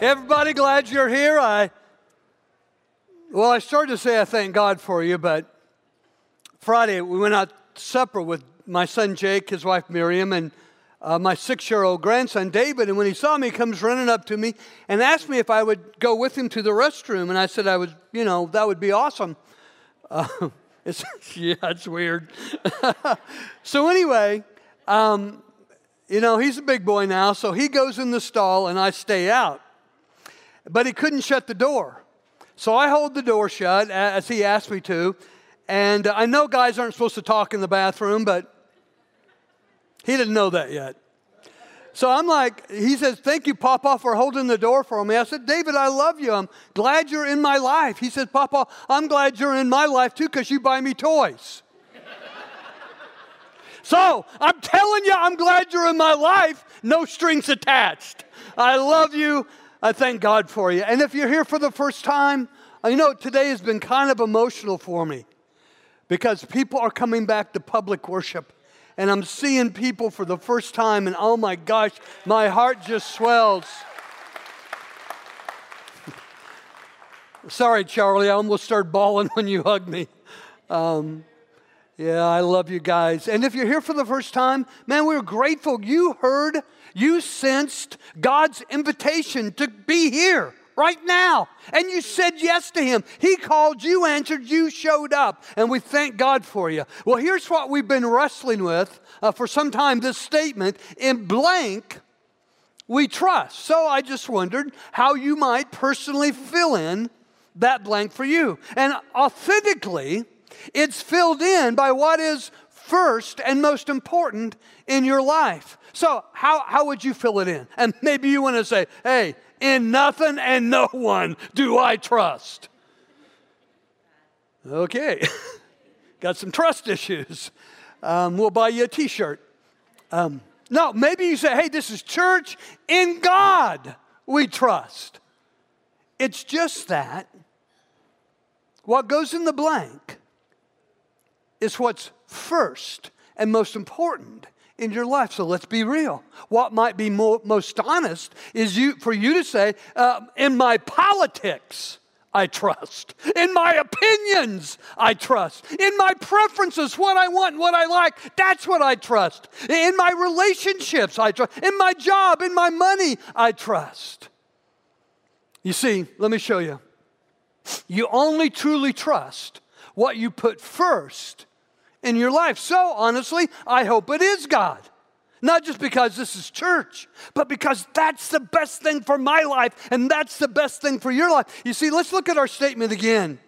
Everybody glad you're here. I well, I started to say I thank God for you, but Friday we went out to supper with my son Jake, his wife Miriam, and uh, my six-year-old grandson David. And when he saw me, he comes running up to me and asked me if I would go with him to the restroom. And I said I would, you know, that would be awesome. Uh, it's, yeah, it's weird. so anyway, um, you know, he's a big boy now, so he goes in the stall and I stay out. But he couldn't shut the door. So I hold the door shut as he asked me to. And I know guys aren't supposed to talk in the bathroom, but he didn't know that yet. So I'm like, he says, Thank you, Papa, for holding the door for me. I said, David, I love you. I'm glad you're in my life. He said, Papa, I'm glad you're in my life too because you buy me toys. so I'm telling you, I'm glad you're in my life. No strings attached. I love you. I thank God for you. And if you're here for the first time, you know, today has been kind of emotional for me because people are coming back to public worship and I'm seeing people for the first time, and oh my gosh, my heart just swells. Sorry, Charlie, I almost started bawling when you hugged me. Um, yeah, I love you guys. And if you're here for the first time, man, we're grateful you heard, you sensed God's invitation to be here right now. And you said yes to him. He called, you answered, you showed up. And we thank God for you. Well, here's what we've been wrestling with uh, for some time this statement in blank, we trust. So I just wondered how you might personally fill in that blank for you. And authentically, it's filled in by what is first and most important in your life. So, how, how would you fill it in? And maybe you want to say, hey, in nothing and no one do I trust. Okay, got some trust issues. Um, we'll buy you a t shirt. Um, no, maybe you say, hey, this is church. In God we trust. It's just that what goes in the blank is what's first and most important in your life. So let's be real. What might be more, most honest is you, for you to say, uh, in my politics, I trust. In my opinions, I trust. In my preferences, what I want, what I like, that's what I trust. In my relationships, I trust. In my job, in my money, I trust. You see, let me show you. You only truly trust what you put first in your life. So, honestly, I hope it is God. Not just because this is church, but because that's the best thing for my life and that's the best thing for your life. You see, let's look at our statement again.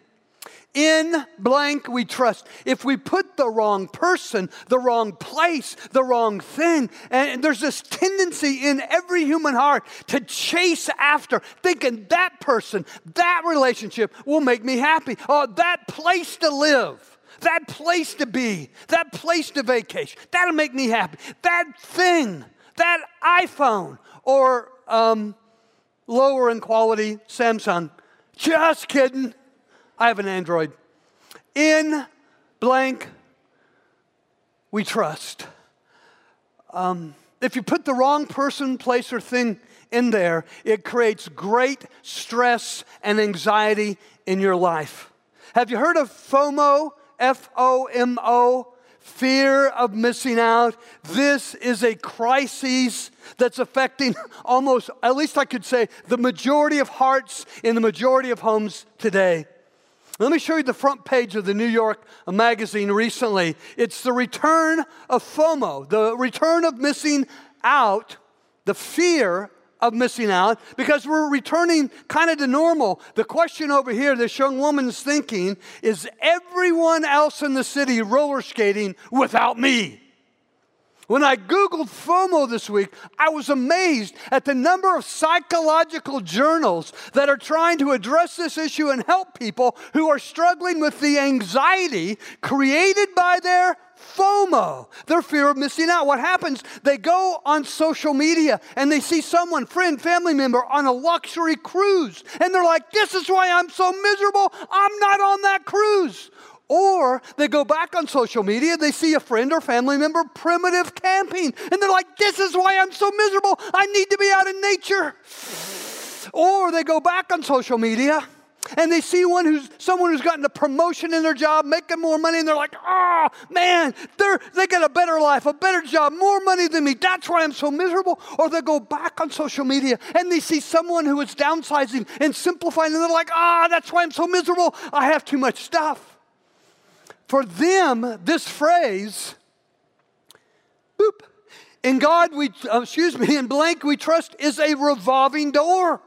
In blank we trust. If we put the wrong person, the wrong place, the wrong thing, and there's this tendency in every human heart to chase after, thinking that person, that relationship will make me happy, or that place to live that place to be, that place to vacation, that'll make me happy. That thing, that iPhone, or um, lower in quality Samsung. Just kidding. I have an Android. In blank, we trust. Um, if you put the wrong person, place, or thing in there, it creates great stress and anxiety in your life. Have you heard of FOMO? F O M O, fear of missing out. This is a crisis that's affecting almost, at least I could say, the majority of hearts in the majority of homes today. Let me show you the front page of the New York Magazine recently. It's the return of FOMO, the return of missing out, the fear of missing out because we're returning kind of to normal. The question over here, this young woman's thinking, is everyone else in the city roller skating without me? When I Googled FOMO this week, I was amazed at the number of psychological journals that are trying to address this issue and help people who are struggling with the anxiety created by their FOMO, their fear of missing out. What happens? They go on social media and they see someone, friend, family member, on a luxury cruise. And they're like, this is why I'm so miserable. I'm not on that cruise. Or they go back on social media, they see a friend or family member primitive camping, and they're like, this is why I'm so miserable. I need to be out in nature. Or they go back on social media and they see one who's someone who's gotten a promotion in their job, making more money, and they're like, oh man, they're they got a better life, a better job, more money than me. That's why I'm so miserable. Or they go back on social media and they see someone who is downsizing and simplifying, and they're like, ah, oh, that's why I'm so miserable. I have too much stuff. For them, this phrase, boop, in God we, uh, excuse me, in blank we trust is a revolving door.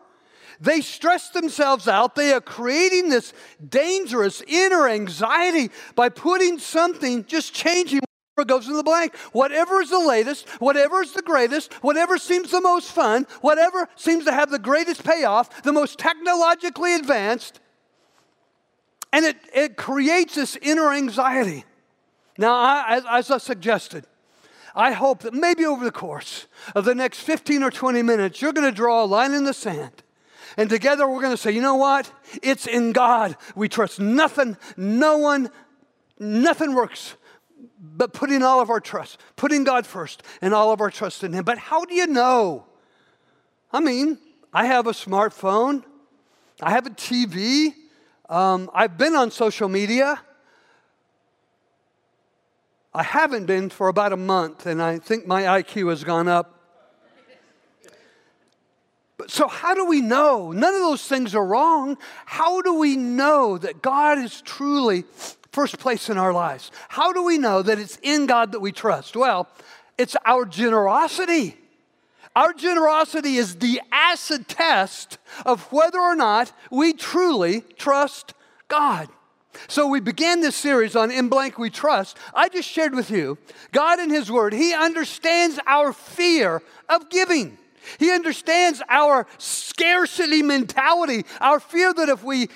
They stress themselves out. They are creating this dangerous inner anxiety by putting something, just changing whatever goes in the blank. Whatever is the latest, whatever is the greatest, whatever seems the most fun, whatever seems to have the greatest payoff, the most technologically advanced. And it, it creates this inner anxiety. Now, I, as, as I suggested, I hope that maybe over the course of the next 15 or 20 minutes, you're going to draw a line in the sand and together we're going to say, you know what? It's in God. We trust nothing, no one, nothing works but putting all of our trust, putting God first and all of our trust in Him. But how do you know? I mean, I have a smartphone, I have a TV, um, I've been on social media. I haven't been for about a month, and I think my IQ has gone up so, how do we know? None of those things are wrong. How do we know that God is truly first place in our lives? How do we know that it's in God that we trust? Well, it's our generosity. Our generosity is the acid test of whether or not we truly trust God. So we began this series on In Blank We Trust. I just shared with you God in His Word, He understands our fear of giving. He understands our scarcity mentality, our fear that if we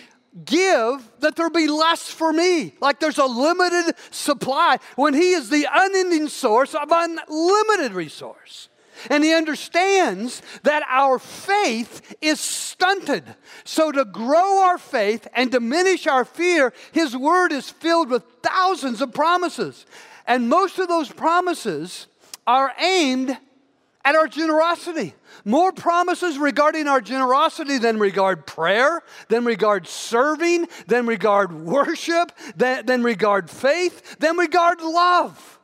give, that there'll be less for me. Like there's a limited supply when He is the unending source of unlimited resource. And he understands that our faith is stunted. So, to grow our faith and diminish our fear, his word is filled with thousands of promises. And most of those promises are aimed at our generosity. More promises regarding our generosity than regard prayer, than regard serving, than regard worship, than, than regard faith, than regard love.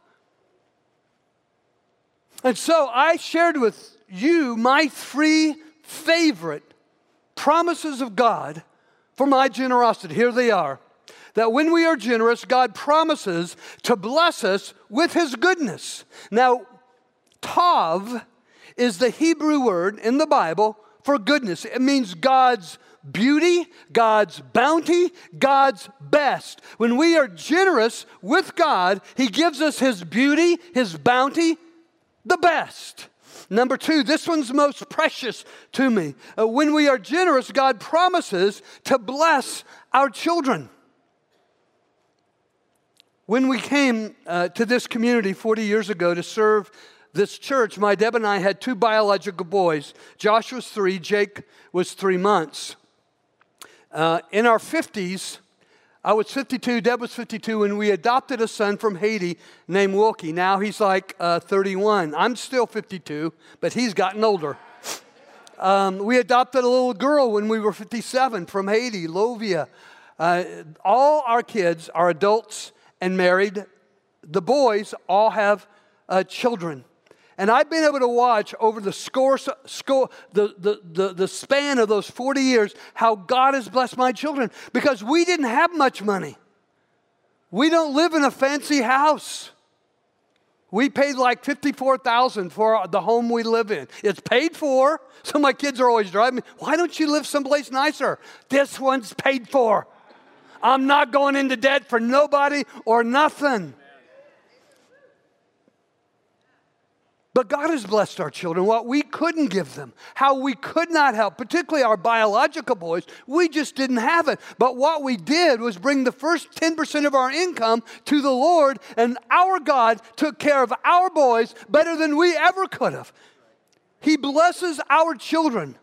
And so I shared with you my three favorite promises of God for my generosity. Here they are. That when we are generous, God promises to bless us with His goodness. Now, Tov is the Hebrew word in the Bible for goodness. It means God's beauty, God's bounty, God's best. When we are generous with God, He gives us His beauty, His bounty, the best. Number two, this one's most precious to me. Uh, when we are generous, God promises to bless our children. When we came uh, to this community 40 years ago to serve this church, my Deb and I had two biological boys. Josh was three, Jake was three months. Uh, in our 50s, I was 52, Deb was 52, and we adopted a son from Haiti named Wilkie. Now he's like uh, 31. I'm still 52, but he's gotten older. Um, we adopted a little girl when we were 57 from Haiti, Lovia. Uh, all our kids are adults and married. The boys all have uh, children. And I've been able to watch over the score, score the, the, the, the span of those 40 years how God has blessed my children because we didn't have much money. We don't live in a fancy house. We paid like 54,000 for the home we live in. It's paid for. So my kids are always driving me, why don't you live someplace nicer? This one's paid for. I'm not going into debt for nobody or nothing. But God has blessed our children, what we couldn't give them, how we could not help, particularly our biological boys. We just didn't have it. But what we did was bring the first 10% of our income to the Lord, and our God took care of our boys better than we ever could have. He blesses our children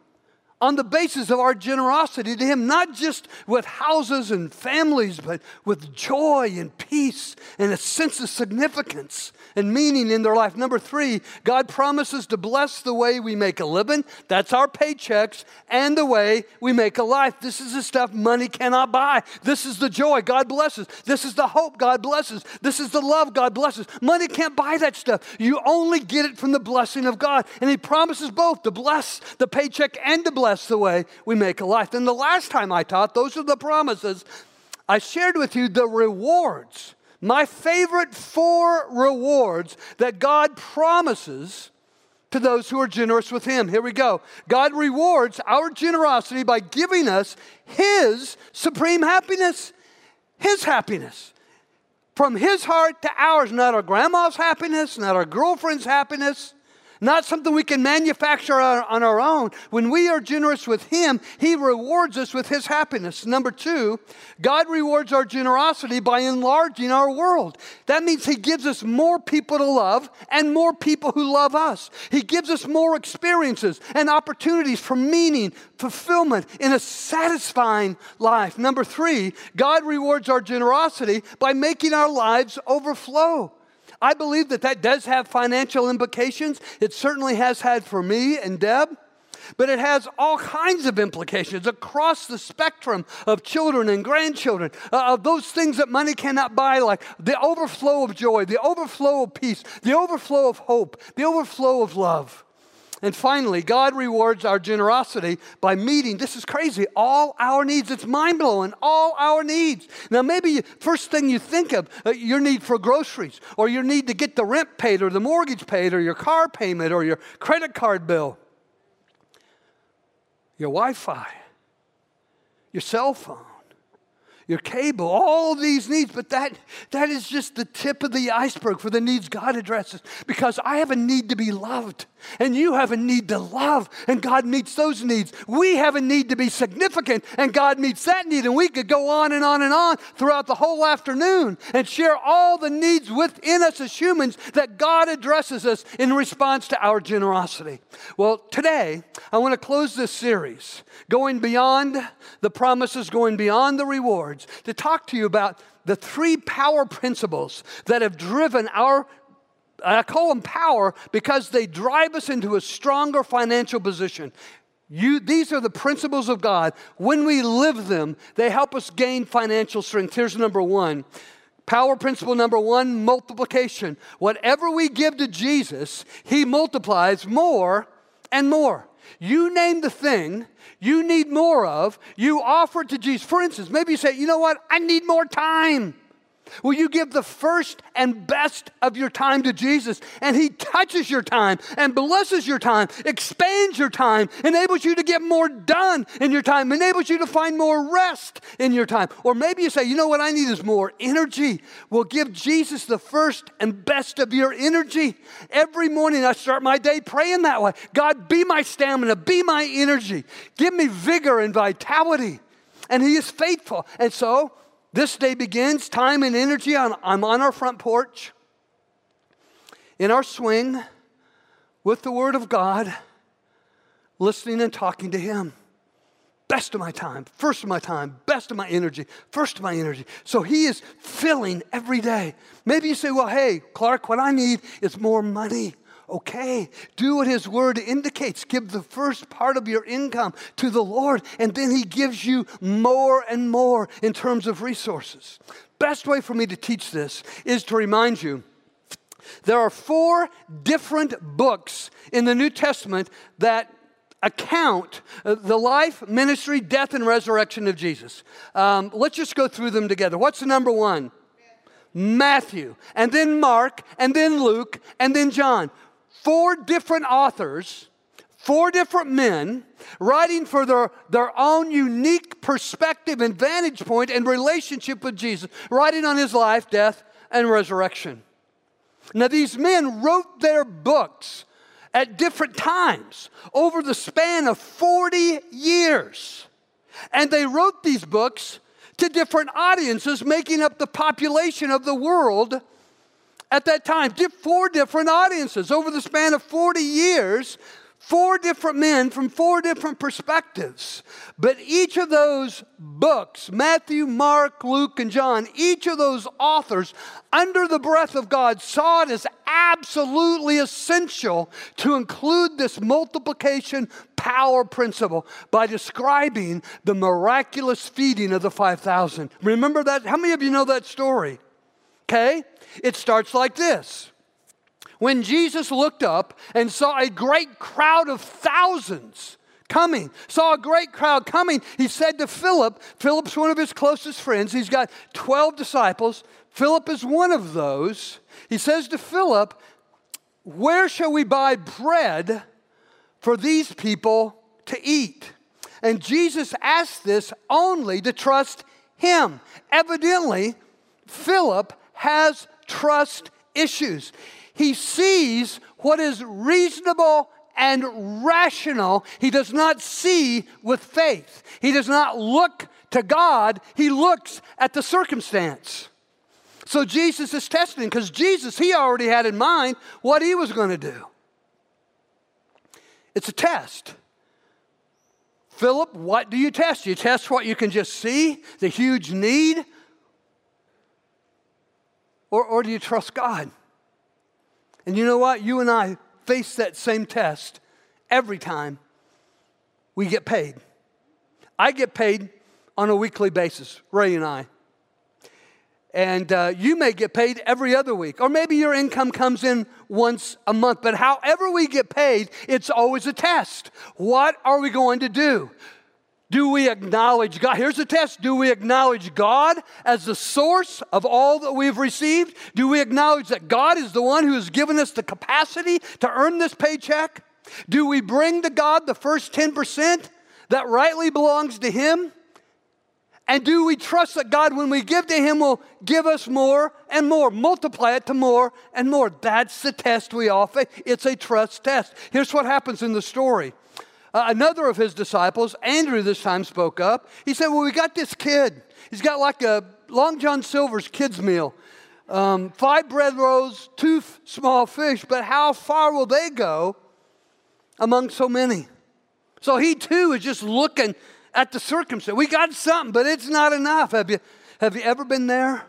on the basis of our generosity to Him, not just with houses and families, but with joy and peace and a sense of significance and meaning in their life. Number three, God promises to bless the way we make a living. That's our paychecks and the way we make a life. This is the stuff money cannot buy. This is the joy God blesses. This is the hope God blesses. This is the love God blesses. Money can't buy that stuff. You only get it from the blessing of God. And He promises both to bless the paycheck and to bless the way we make a life. And the last time I taught, those are the promises. I shared with you the rewards my favorite four rewards that God promises to those who are generous with Him. Here we go. God rewards our generosity by giving us His supreme happiness, His happiness. From His heart to ours, not our grandma's happiness, not our girlfriend's happiness, not something we can manufacture on our own. When we are generous with Him, He rewards us with His happiness. Number two, God rewards our generosity by enlarging our world. That means He gives us more people to love and more people who love us. He gives us more experiences and opportunities for meaning, fulfillment in a satisfying life. Number three, God rewards our generosity by making our lives overflow. I believe that that does have financial implications. It certainly has had for me and Deb, but it has all kinds of implications across the spectrum of children and grandchildren, uh, of those things that money cannot buy, like the overflow of joy, the overflow of peace, the overflow of hope, the overflow of love. And finally, God rewards our generosity by meeting, this is crazy, all our needs. It's mind blowing, all our needs. Now, maybe first thing you think of, uh, your need for groceries, or your need to get the rent paid, or the mortgage paid, or your car payment, or your credit card bill, your Wi Fi, your cell phone your cable, all these needs, but that, that is just the tip of the iceberg for the needs God addresses because I have a need to be loved and you have a need to love and God meets those needs. We have a need to be significant and God meets that need and we could go on and on and on throughout the whole afternoon and share all the needs within us as humans that God addresses us in response to our generosity. Well, today I want to close this series going beyond the promises, going beyond the rewards, to talk to you about the three power principles that have driven our I call them power because they drive us into a stronger financial position. You, these are the principles of God. When we live them, they help us gain financial strength. Here's number one Power principle number one multiplication. Whatever we give to Jesus, He multiplies more and more. You name the thing you need more of, you offer it to Jesus. For instance, maybe you say, you know what, I need more time. Will you give the first and best of your time to Jesus? And He touches your time and blesses your time, expands your time, enables you to get more done in your time, enables you to find more rest in your time. Or maybe you say, you know what I need is more energy. Well, give Jesus the first and best of your energy. Every morning I start my day praying that way God, be my stamina, be my energy, give me vigor and vitality. And He is faithful. And so, this day begins, time and energy. I'm on our front porch, in our swing, with the Word of God, listening and talking to Him. Best of my time, first of my time, best of my energy, first of my energy. So He is filling every day. Maybe you say, well, hey, Clark, what I need is more money okay. Do what His Word indicates. Give the first part of your income to the Lord, and then He gives you more and more in terms of resources. Best way for me to teach this is to remind you there are four different books in the New Testament that account uh, the life, ministry, death, and resurrection of Jesus. Um, let's just go through them together. What's the number one? Matthew, and then Mark, and then Luke, and then John four different authors, four different men, writing for their, their own unique perspective and vantage point and relationship with Jesus, writing on his life, death, and resurrection. Now, these men wrote their books at different times over the span of 40 years. And they wrote these books to different audiences, making up the population of the world at that time, four different audiences. Over the span of 40 years, Four different men from four different perspectives. But each of those books, Matthew, Mark, Luke, and John, each of those authors, under the breath of God, saw it as absolutely essential to include this multiplication power principle by describing the miraculous feeding of the 5,000. Remember that? How many of you know that story? Okay? It starts like this. When Jesus looked up and saw a great crowd of thousands coming, saw a great crowd coming, he said to Philip, Philip's one of his closest friends, he's got 12 disciples. Philip is one of those. He says to Philip, Where shall we buy bread for these people to eat? And Jesus asked this only to trust him. Evidently, Philip has trust issues. He sees what is reasonable and rational. He does not see with faith. He does not look to God, he looks at the circumstance. So Jesus is testing because Jesus, he already had in mind what he was going to do. It's a test. Philip, what do you test? You test what you can just see, the huge need? Or, or do you trust God? And you know what? You and I face that same test every time we get paid. I get paid on a weekly basis, Ray and I. And uh, you may get paid every other week, or maybe your income comes in once a month. But however we get paid, it's always a test. What are we going to do? Do we acknowledge God? Here's the test. Do we acknowledge God as the source of all that we've received? Do we acknowledge that God is the one who has given us the capacity to earn this paycheck? Do we bring to God the first 10% that rightly belongs to Him? And do we trust that God, when we give to Him, will give us more and more, multiply it to more and more? That's the test we face. It's a trust test. Here's what happens in the story uh, another of his disciples, Andrew, this time spoke up. He said, Well, we got this kid. He's got like a Long John Silver's kids' meal. Um, five bread rolls, two f- small fish, but how far will they go among so many? So he too is just looking at the circumstance. We got something, but it's not enough. Have you, have you ever been there?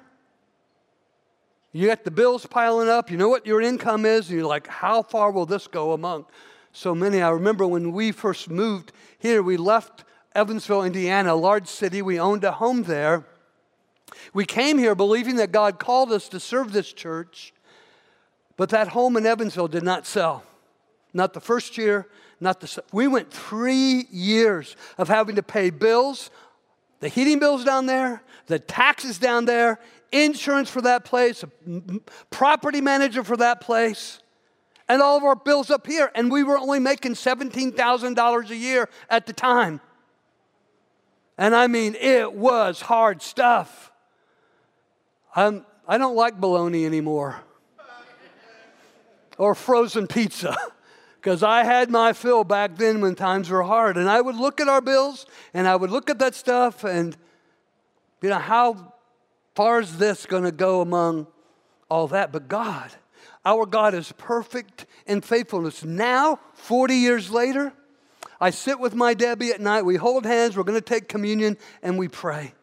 You got the bills piling up, you know what your income is, and you're like, how far will this go among so many. I remember when we first moved here, we left Evansville, Indiana, a large city. We owned a home there. We came here believing that God called us to serve this church, but that home in Evansville did not sell. Not the first year, not the. We went three years of having to pay bills, the heating bills down there, the taxes down there, insurance for that place, property manager for that place and all of our bills up here. And we were only making $17,000 a year at the time. And I mean, it was hard stuff. I'm, I don't like bologna anymore or frozen pizza because I had my fill back then when times were hard. And I would look at our bills and I would look at that stuff and, you know, how far is this going to go among all that? But God, our God is perfect in faithfulness. Now, 40 years later, I sit with my Debbie at night. We hold hands, we're going to take communion, and we pray.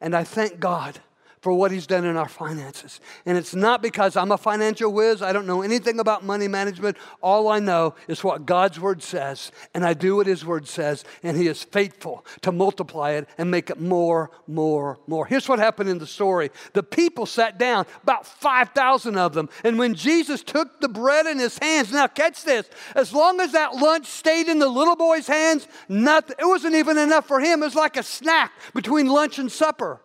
And I thank God for what He's done in our finances. And it's not because I'm a financial whiz, I don't know anything about money management. All I know is what God's Word says, and I do what His Word says, and He is faithful to multiply it and make it more, more, more. Here's what happened in the story the people sat down, about 5,000 of them, and when Jesus took the bread in His hands, now catch this, as long as that lunch stayed in the little boy's hands, nothing, it wasn't even enough for him. It was like a snack between lunch and supper.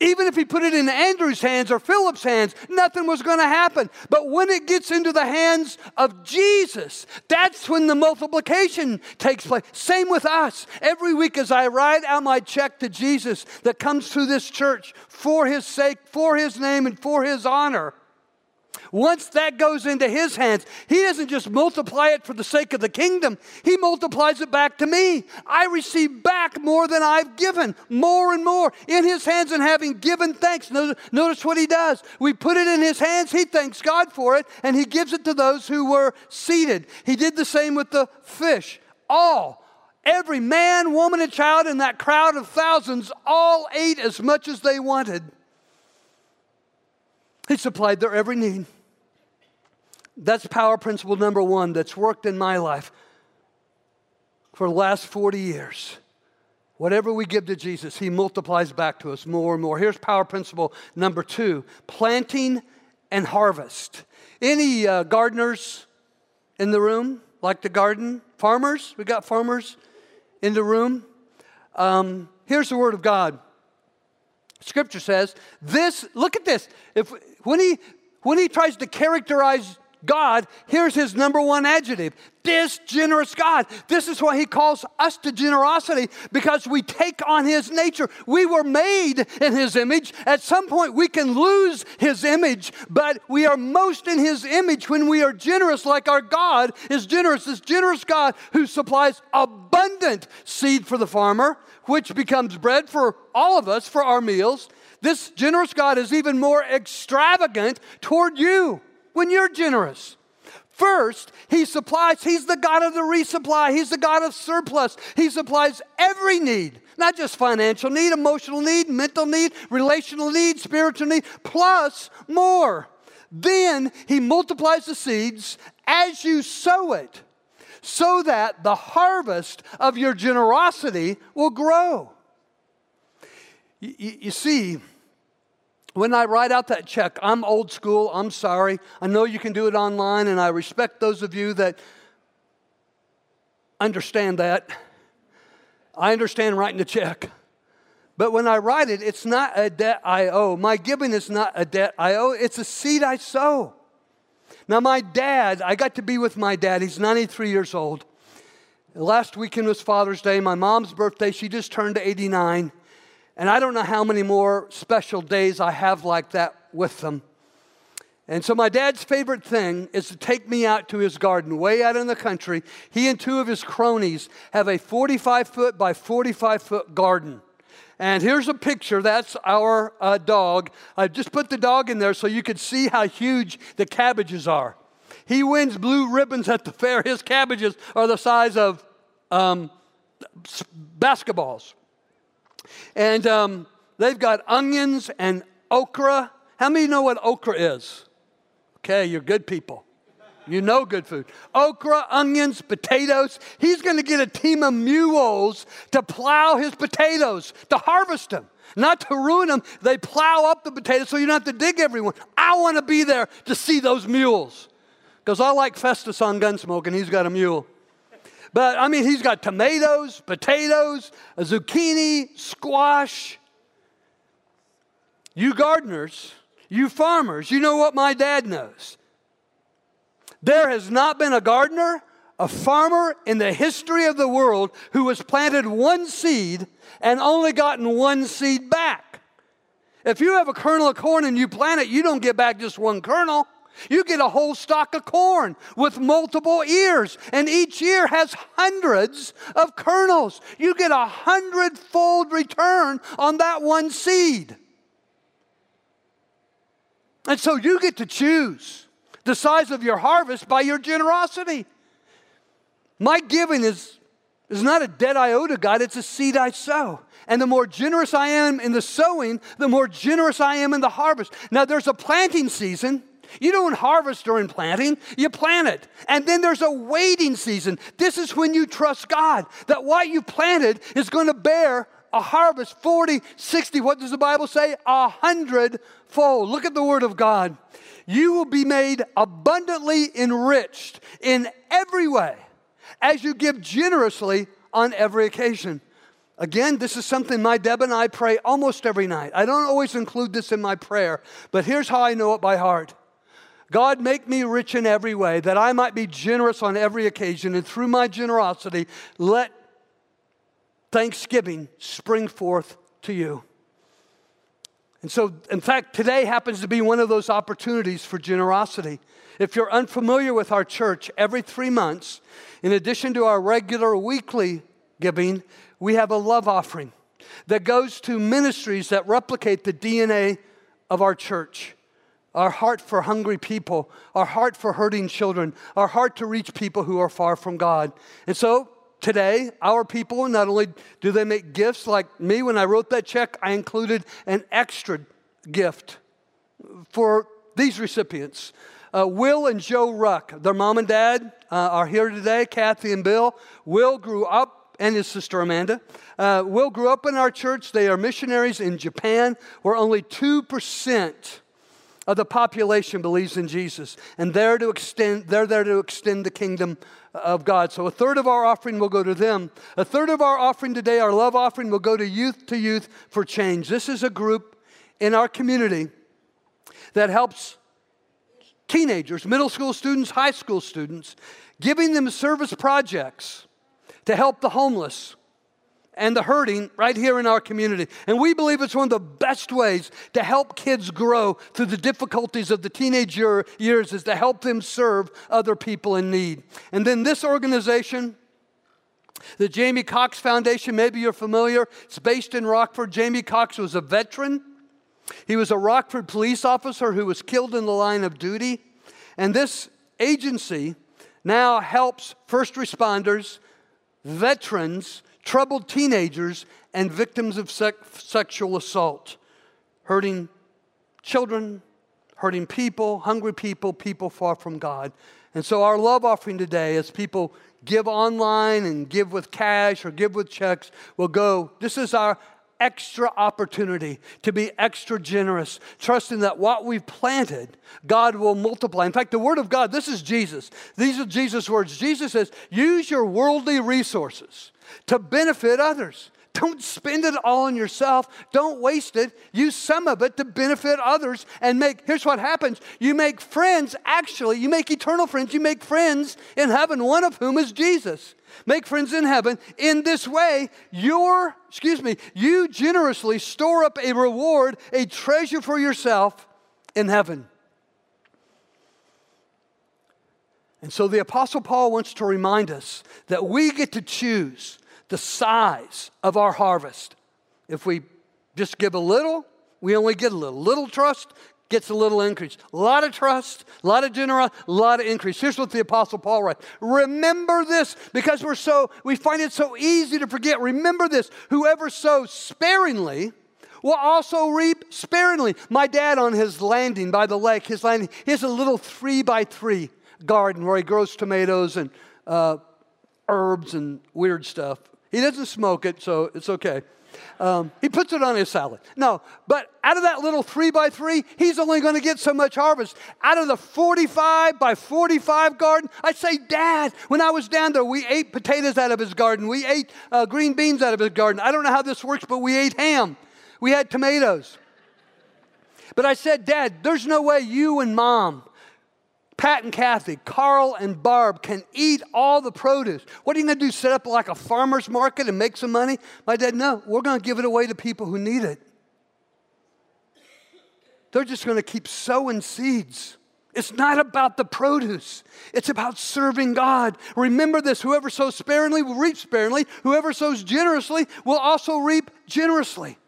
Even if he put it in Andrew's hands or Philip's hands, nothing was going to happen. But when it gets into the hands of Jesus, that's when the multiplication takes place. Same with us. Every week as I write out my check to Jesus that comes through this church for his sake, for his name, and for his honor, Once that goes into his hands, he doesn't just multiply it for the sake of the kingdom, he multiplies it back to me. I receive back more than I've given, more and more in his hands, and having given thanks. Notice what he does. We put it in his hands, he thanks God for it, and he gives it to those who were seated. He did the same with the fish. All, every man, woman, and child in that crowd of thousands all ate as much as they wanted. He supplied their every need. That's power principle number one that's worked in my life for the last 40 years. Whatever we give to Jesus, He multiplies back to us more and more. Here's power principle number two planting and harvest. Any uh, gardeners in the room like to garden? Farmers? We got farmers in the room. Um, here's the word of God. Scripture says, this, look at this. If when he when he tries to characterize God, here's his number one adjective this generous God. This is why he calls us to generosity because we take on his nature. We were made in his image. At some point, we can lose his image, but we are most in his image when we are generous, like our God is generous. This generous God who supplies abundant seed for the farmer, which becomes bread for all of us for our meals. This generous God is even more extravagant toward you when you're generous. First, He supplies, He's the God of the resupply, He's the God of surplus. He supplies every need, not just financial need, emotional need, mental need, relational need, spiritual need, plus more. Then He multiplies the seeds as you sow it so that the harvest of your generosity will grow. You, you, you see, when I write out that check, I'm old school, I'm sorry. I know you can do it online, and I respect those of you that understand that. I understand writing a check. But when I write it, it's not a debt I owe. My giving is not a debt I owe, it's a seed I sow. Now, my dad, I got to be with my dad. He's 93 years old. Last weekend was Father's Day. My mom's birthday, she just turned 89. And I don't know how many more special days I have like that with them. And so, my dad's favorite thing is to take me out to his garden, way out in the country. He and two of his cronies have a 45 foot by 45 foot garden. And here's a picture. That's our uh, dog. I just put the dog in there so you could see how huge the cabbages are. He wins blue ribbons at the fair. His cabbages are the size of um, basketballs. And um, they've got onions and okra. How many know what okra is? Okay, you're good people. You know good food. Okra, onions, potatoes. He's going to get a team of mules to plow his potatoes, to harvest them, not to ruin them. They plow up the potatoes so you don't have to dig everyone. I want to be there to see those mules because I like Festus on Gunsmoke and he's got a mule. But I mean, he's got tomatoes, potatoes, a zucchini, squash. You gardeners, you farmers, you know what my dad knows. There has not been a gardener, a farmer in the history of the world who has planted one seed and only gotten one seed back. If you have a kernel of corn and you plant it, you don't get back just one kernel. You get a whole stalk of corn with multiple ears, and each ear has hundreds of kernels. You get a hundredfold return on that one seed. And so you get to choose the size of your harvest by your generosity. My giving is, is not a debt I owe to God, it's a seed I sow. And the more generous I am in the sowing, the more generous I am in the harvest. Now, there's a planting season you don't harvest during planting, you plant it. And then there's a waiting season. This is when you trust God that what you planted is going to bear a harvest 40, 60, what does the Bible say? A hundred fold. Look at the word of God. You will be made abundantly enriched in every way as you give generously on every occasion. Again, this is something my Deb and I pray almost every night. I don't always include this in my prayer, but here's how I know it by heart. God, make me rich in every way, that I might be generous on every occasion, and through my generosity, let thanksgiving spring forth to you. And so, in fact, today happens to be one of those opportunities for generosity. If you're unfamiliar with our church, every three months, in addition to our regular weekly giving, we have a love offering that goes to ministries that replicate the DNA of our church. Our heart for hungry people, our heart for hurting children, our heart to reach people who are far from God. And so today, our people, not only do they make gifts like me, when I wrote that check, I included an extra gift for these recipients. Uh, Will and Joe Ruck, their mom and dad uh, are here today, Kathy and Bill. Will grew up and his sister Amanda. Uh, Will grew up in our church. They are missionaries in Japan, where only 2% of the population believes in Jesus. And they're, to extend, they're there to extend the kingdom of God. So a third of our offering will go to them. A third of our offering today, our love offering, will go to Youth to Youth for Change. This is a group in our community that helps teenagers, middle school students, high school students, giving them service projects to help the homeless and the hurting right here in our community. And we believe it's one of the best ways to help kids grow through the difficulties of the teenage year, years is to help them serve other people in need. And then this organization, the Jaimie Cox Foundation, maybe you're familiar, it's based in Rockford. Jaimie Cox was a veteran. He was a Rockford police officer who was killed in the line of duty. And this agency now helps first responders veterans, troubled teenagers, and victims of sexual assault, hurting children, hurting people, hungry people, people far from God. And so, our love offering today, as people give online and give with cash or give with checks, will go. This is our extra opportunity to be extra generous, trusting that what we've planted, God will multiply. In fact, the Word of God, this is Jesus. These are Jesus' words. Jesus says, use your worldly resources to benefit others. Don't spend it all on yourself. Don't waste it. Use some of it to benefit others and make, here's what happens you make friends, actually, you make eternal friends. You make friends in heaven, one of whom is Jesus. Make friends in heaven. In this way, your, excuse me, you generously store up a reward, a treasure for yourself in heaven. And so the Apostle Paul wants to remind us that we get to choose the size of our harvest. If we just give a little, we only get a little. Little trust, gets a little increase. A lot of trust, a lot of generosity, a lot of increase. Here's what the Apostle Paul writes Remember this because we're so, we find it so easy to forget. Remember this whoever sows sparingly will also reap sparingly. My dad on his landing by the lake, his landing, he has a little three by three garden where he grows tomatoes and uh, herbs and weird stuff. He doesn't smoke it, so it's okay. Um, he puts it on his salad. No, but out of that little three by three, he's only going to get so much harvest. Out of the 45 by 45 garden, I say, Dad, when I was down there, we ate potatoes out of his garden. We ate uh, green beans out of his garden. I don't know how this works, but we ate ham. We had tomatoes. But I said, Dad, there's no way you and mom Pat and Kathy, Carl and Barb can eat all the produce. What are you going to do? Set up like a farmer's market and make some money? My dad, no, we're going to give it away to people who need it. They're just going to keep sowing seeds. It's not about the produce, it's about serving God. Remember this whoever sows sparingly will reap sparingly, whoever sows generously will also reap generously.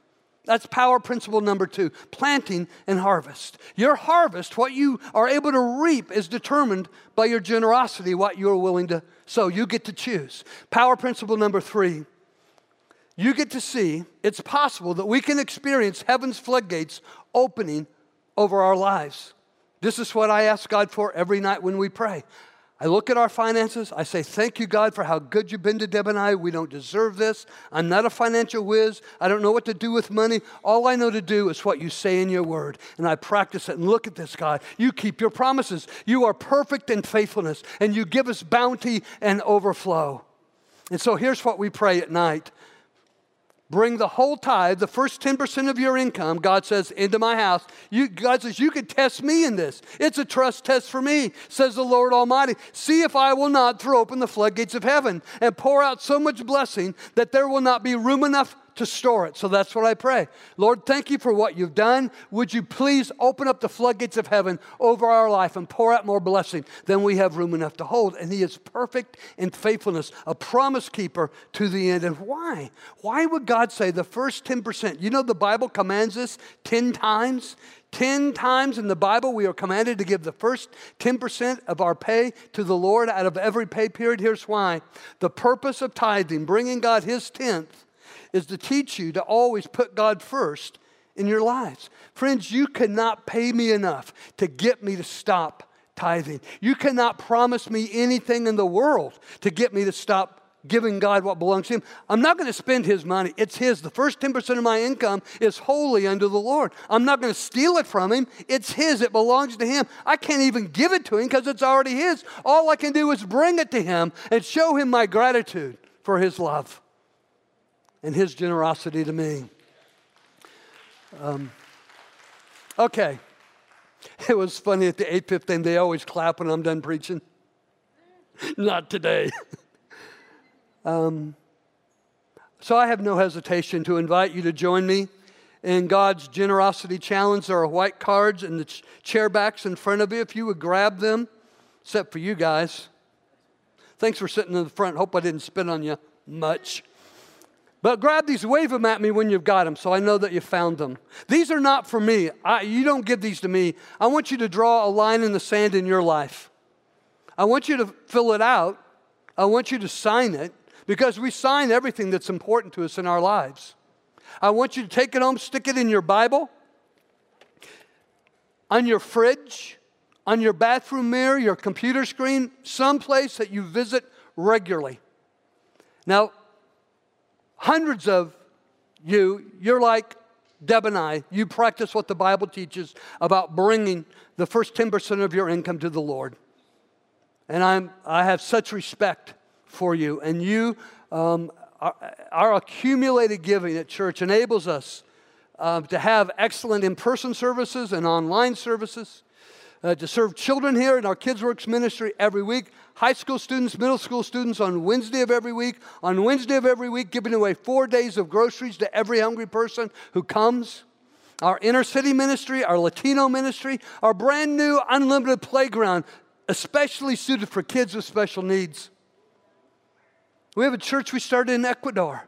That's power principle number two planting and harvest. Your harvest, what you are able to reap, is determined by your generosity, what you're willing to sow. You get to choose. Power principle number three you get to see it's possible that we can experience heaven's floodgates opening over our lives. This is what I ask God for every night when we pray. I look at our finances. I say, Thank you, God, for how good you've been to Deb and I. We don't deserve this. I'm not a financial whiz. I don't know what to do with money. All I know to do is what you say in your word. And I practice it. And look at this, God. You keep your promises. You are perfect in faithfulness, and you give us bounty and overflow. And so here's what we pray at night bring the whole tithe, the first 10% of your income, God says, into my house. You, God says, you could test me in this. It's a trust test for me, says the Lord Almighty. See if I will not throw open the floodgates of heaven and pour out so much blessing that there will not be room enough to store it. So that's what I pray. Lord, thank you for what you've done. Would you please open up the floodgates of heaven over our life and pour out more blessing than we have room enough to hold? And He is perfect in faithfulness, a promise keeper to the end. And why? Why would God say the first 10%? You know, the Bible commands us 10 times. 10 times in the Bible, we are commanded to give the first 10% of our pay to the Lord out of every pay period. Here's why the purpose of tithing, bringing God His tenth, is to teach you to always put God first in your lives. Friends, you cannot pay me enough to get me to stop tithing. You cannot promise me anything in the world to get me to stop giving God what belongs to Him. I'm not going to spend His money. It's His. The first 10% of my income is holy unto the Lord. I'm not going to steal it from Him. It's His. It belongs to Him. I can't even give it to Him because it's already His. All I can do is bring it to Him and show Him my gratitude for His love and His generosity to me. Um, okay. It was funny at the 815, they always clap when I'm done preaching. Not today. Um, so I have no hesitation to invite you to join me in God's generosity challenge. There are white cards in the ch- chair backs in front of you. If you would grab them, except for you guys. Thanks for sitting in the front. Hope I didn't spit on you much. But grab these, wave them at me when you've got them so I know that you found them. These are not for me. I, you don't give these to me. I want you to draw a line in the sand in your life. I want you to fill it out. I want you to sign it because we sign everything that's important to us in our lives. I want you to take it home, stick it in your Bible, on your fridge, on your bathroom mirror, your computer screen, someplace that you visit regularly. Now, hundreds of you, you're like Deb and I, you practice what the Bible teaches about bringing the first 10% of your income to the Lord. And I'm, I have such respect for you. And you, um, our, our, accumulated giving at church enables us uh, to have excellent in person services and online services. Uh, to serve children here in our Kids Works ministry every week. High school students, middle school students on Wednesday of every week. On Wednesday of every week, giving away four days of groceries to every hungry person who comes. Our inner city ministry, our Latino ministry, our brand new unlimited playground, especially suited for kids with special needs. We have a church we started in Ecuador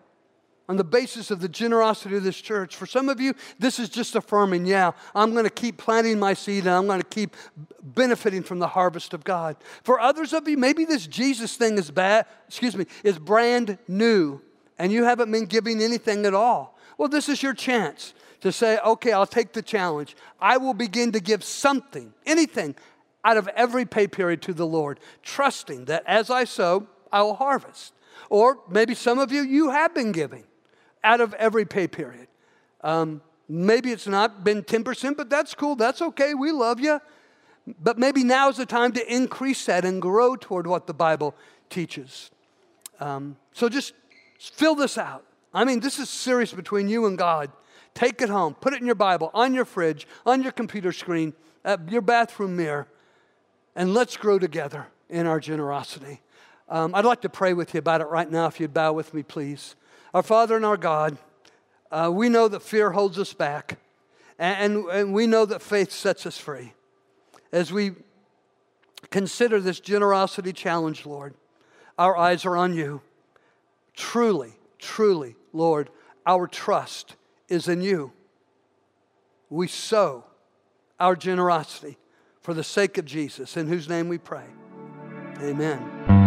on the basis of the generosity of this church. For some of you, this is just affirming, yeah, I'm going to keep planting my seed and I'm going to keep benefiting from the harvest of God. For others of you, maybe this Jesus thing is bad, excuse me, is brand new and you haven't been giving anything at all. Well, this is your chance to say, okay, I'll take the challenge. I will begin to give something, anything, out of every pay period to the Lord, trusting that as I sow, I will harvest. Or maybe some of you, you have been giving out of every pay period. Um, maybe it's not been 10%, but that's cool. That's okay. We love you. But maybe now is the time to increase that and grow toward what the Bible teaches. Um, so just fill this out. I mean, this is serious between you and God. Take it home, put it in your Bible, on your fridge, on your computer screen, at your bathroom mirror, and let's grow together in our generosity. Um, I'd like to pray with you about it right now, if you'd bow with me, please. Our Father and our God, uh, we know that fear holds us back, and, and, and we know that faith sets us free. As we consider this generosity challenge, Lord, our eyes are on you. Truly, truly, Lord, our trust is in you. We sow our generosity for the sake of Jesus, in whose name we pray. Amen.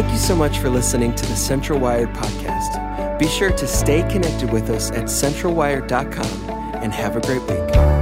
Thank you so much for listening to the Central Wired podcast. Be sure to stay connected with us at centralwired.com and have a great week.